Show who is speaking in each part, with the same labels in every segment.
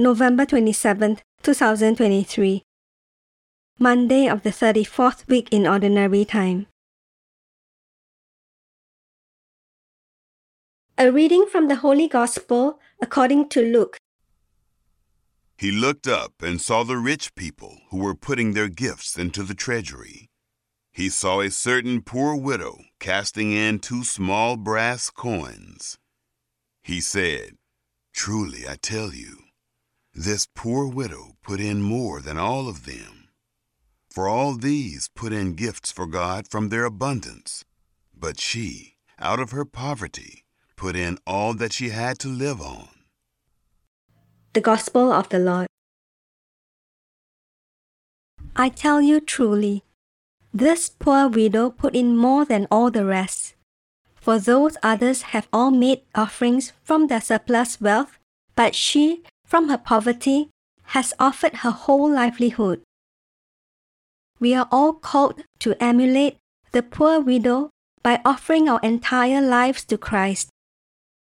Speaker 1: November 27th, 2023. Monday of the 34th week in Ordinary Time. A reading from the Holy Gospel according to Luke.
Speaker 2: He looked up and saw the rich people who were putting their gifts into the treasury. He saw a certain poor widow casting in two small brass coins. He said, Truly I tell you, this poor widow put in more than all of them. For all these put in gifts for God from their abundance, but she, out of her poverty, put in all that she had to live on.
Speaker 1: The Gospel of the Lord. I tell you truly, this poor widow put in more than all the rest. For those others have all made offerings from their surplus wealth, but she, from her poverty, has offered her whole livelihood we are all called to emulate the poor widow by offering our entire lives to Christ.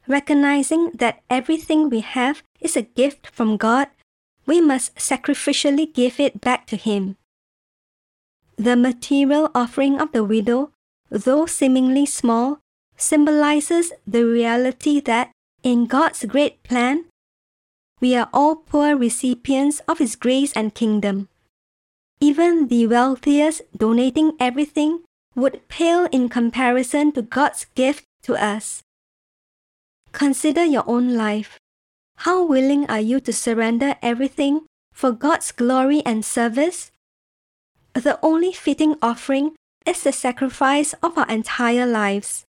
Speaker 1: Recognizing that everything we have is a gift from God, we must sacrificially give it back to Him. The material offering of the widow, though seemingly small, symbolizes the reality that in God's great plan, we are all poor recipients of His grace and kingdom. Even the wealthiest donating everything would pale in comparison to God's gift to us. Consider your own life. How willing are you to surrender everything for God's glory and service? The only fitting offering is the sacrifice of our entire lives.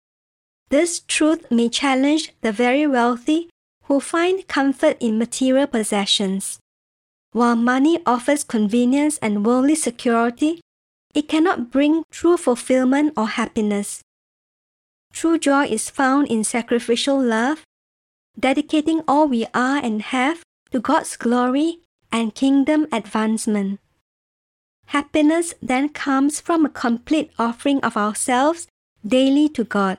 Speaker 1: This truth may challenge the very wealthy who find comfort in material possessions. While money offers convenience and worldly security, it cannot bring true fulfillment or happiness. True joy is found in sacrificial love, dedicating all we are and have to God's glory and kingdom advancement. Happiness then comes from a complete offering of ourselves daily to God.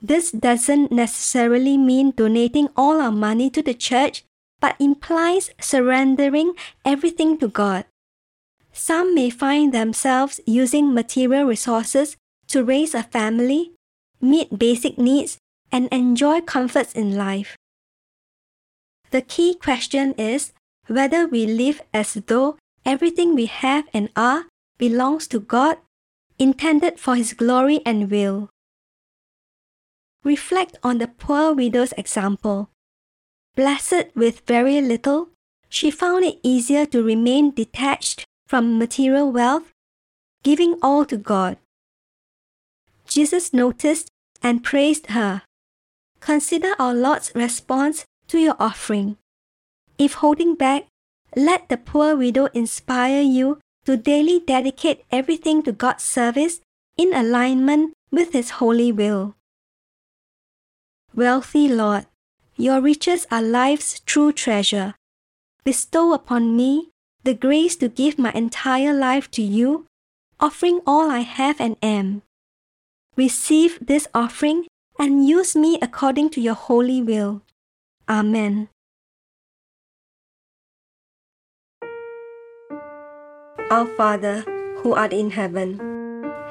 Speaker 1: This doesn't necessarily mean donating all our money to the church but implies surrendering everything to God. Some may find themselves using material resources to raise a family, meet basic needs, and enjoy comforts in life. The key question is whether we live as though everything we have and are belongs to God, intended for His glory and will. Reflect on the poor widow's example. Blessed with very little, she found it easier to remain detached from material wealth, giving all to God. Jesus noticed and praised her. Consider our Lord's response to your offering. If holding back, let the poor widow inspire you to daily dedicate everything to God's service in alignment with His holy will. Wealthy Lord, your riches are life's true treasure. Bestow upon me the grace to give my entire life to you, offering all I have and am. Receive this offering and use me according to your holy will. Amen. Our Father, who art in heaven,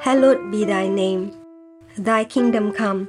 Speaker 1: hallowed be thy name. Thy kingdom come,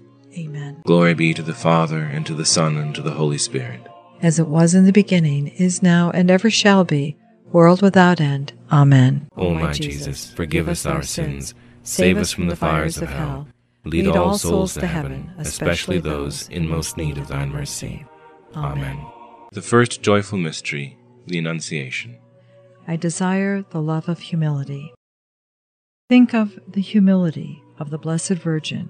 Speaker 3: Amen.
Speaker 4: Glory be to the Father, and to the Son, and to the Holy Spirit.
Speaker 3: As it was in the beginning, is now, and ever shall be, world without end. Amen.
Speaker 4: O my Jesus, forgive us our sins, save us from the fires of hell, lead all souls to heaven, especially those in most need of thine mercy. Amen. The first joyful mystery, the Annunciation.
Speaker 3: I desire the love of humility. Think of the humility of the Blessed Virgin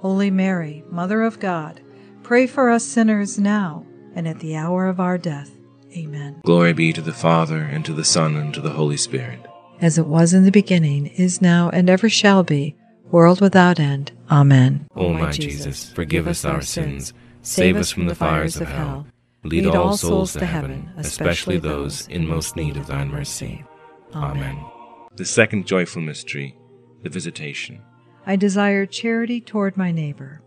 Speaker 3: Holy Mary, Mother of God, pray for us sinners now and at the hour of our death. Amen.
Speaker 4: Glory be to the Father, and to the Son, and to the Holy Spirit.
Speaker 3: As it was in the beginning, is now, and ever shall be, world without end. Amen.
Speaker 4: O my Jesus, forgive us our sins, save us from the fires of hell, lead all souls to heaven, especially those in most need of thine mercy. Amen. The second joyful mystery, the Visitation.
Speaker 3: I desire charity toward my neighbor.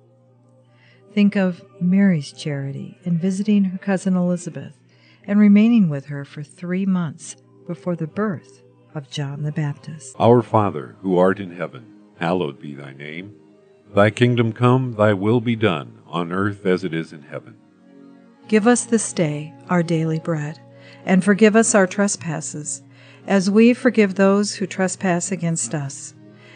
Speaker 3: Think of Mary's charity in visiting her cousin Elizabeth and remaining with her for three months before the birth of John the Baptist.
Speaker 5: Our Father, who art in heaven, hallowed be thy name. Thy kingdom come, thy will be done, on earth as it is in heaven.
Speaker 3: Give us this day our daily bread, and forgive us our trespasses, as we forgive those who trespass against us.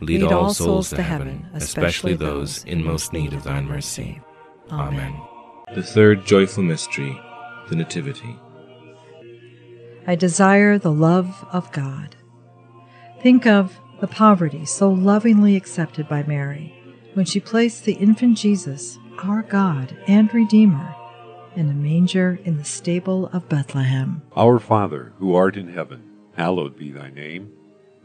Speaker 4: lead all souls to heaven, especially those in most need of thine mercy. Amen. The third joyful mystery, the Nativity.
Speaker 3: I desire the love of God. Think of the poverty so lovingly accepted by Mary when she placed the infant Jesus, our God and Redeemer, in a manger in the stable of Bethlehem.
Speaker 5: Our Father, who art in heaven, hallowed be thy name.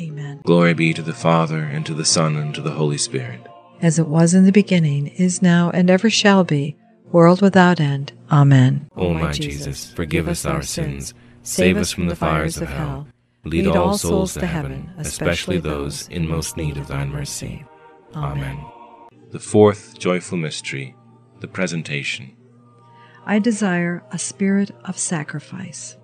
Speaker 3: Amen.
Speaker 4: Glory be to the Father, and to the Son, and to the Holy Spirit.
Speaker 3: As it was in the beginning, is now, and ever shall be, world without end. Amen.
Speaker 4: O my Jesus, forgive us our sins, save us from the fires of hell, lead all souls to heaven, especially those in most need of thine mercy. Amen. The fourth joyful mystery, the presentation.
Speaker 3: I desire a spirit of sacrifice.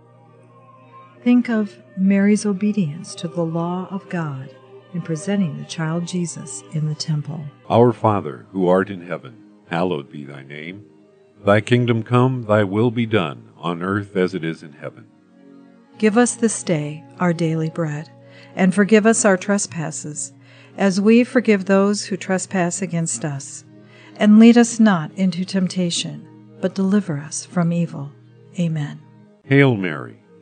Speaker 3: Think of Mary's obedience to the law of God in presenting the child Jesus in the temple.
Speaker 5: Our Father, who art in heaven, hallowed be thy name. Thy kingdom come, thy will be done, on earth as it is in heaven.
Speaker 3: Give us this day our daily bread, and forgive us our trespasses, as we forgive those who trespass against us. And lead us not into temptation, but deliver us from evil. Amen.
Speaker 5: Hail Mary,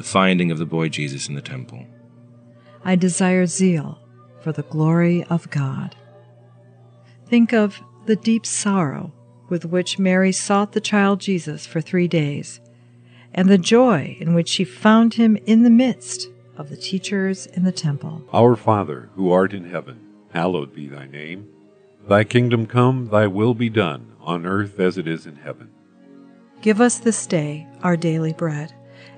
Speaker 4: the finding of the boy Jesus in the temple.
Speaker 3: I desire zeal for the glory of God. Think of the deep sorrow with which Mary sought the child Jesus for three days, and the joy in which she found him in the midst of the teachers in the temple.
Speaker 5: Our Father, who art in heaven, hallowed be thy name. Thy kingdom come, thy will be done, on earth as it is in heaven.
Speaker 3: Give us this day our daily bread,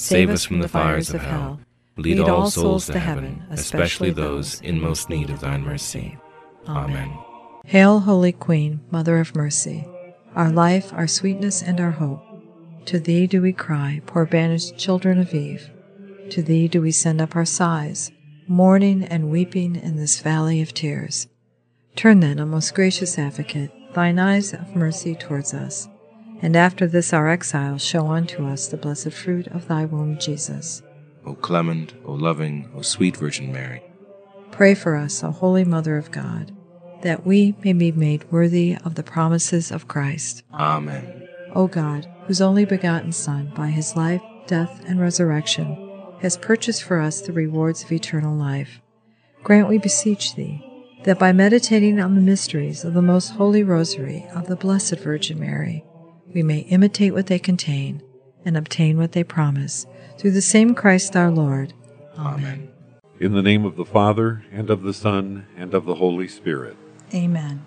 Speaker 4: save us from the fires of hell Lead all souls to heaven, especially those in most need of thine mercy. Amen.
Speaker 3: Hail, Holy Queen, Mother of Mercy, our life, our sweetness, and our hope.
Speaker 6: To thee do we cry, poor banished children of Eve. To thee do we send up our sighs, mourning and weeping in this valley of tears. Turn then, O most gracious advocate, thine eyes of mercy towards us, and after this our exile show unto us the blessed fruit of thy womb, Jesus.
Speaker 4: O clement, O loving, O sweet Virgin Mary.
Speaker 6: Pray for us, O Holy Mother of God, that we may be made worthy of the promises of Christ.
Speaker 4: Amen.
Speaker 6: O God, whose only begotten Son, by his life, death, and resurrection, has purchased for us the rewards of eternal life, grant, we beseech thee, that by meditating on the mysteries of the most holy rosary of the Blessed Virgin Mary, we may imitate what they contain and obtain what they promise, through the same Christ our Lord. Amen.
Speaker 5: In the name of the Father, and of the Son, and of the Holy Spirit.
Speaker 6: Amen.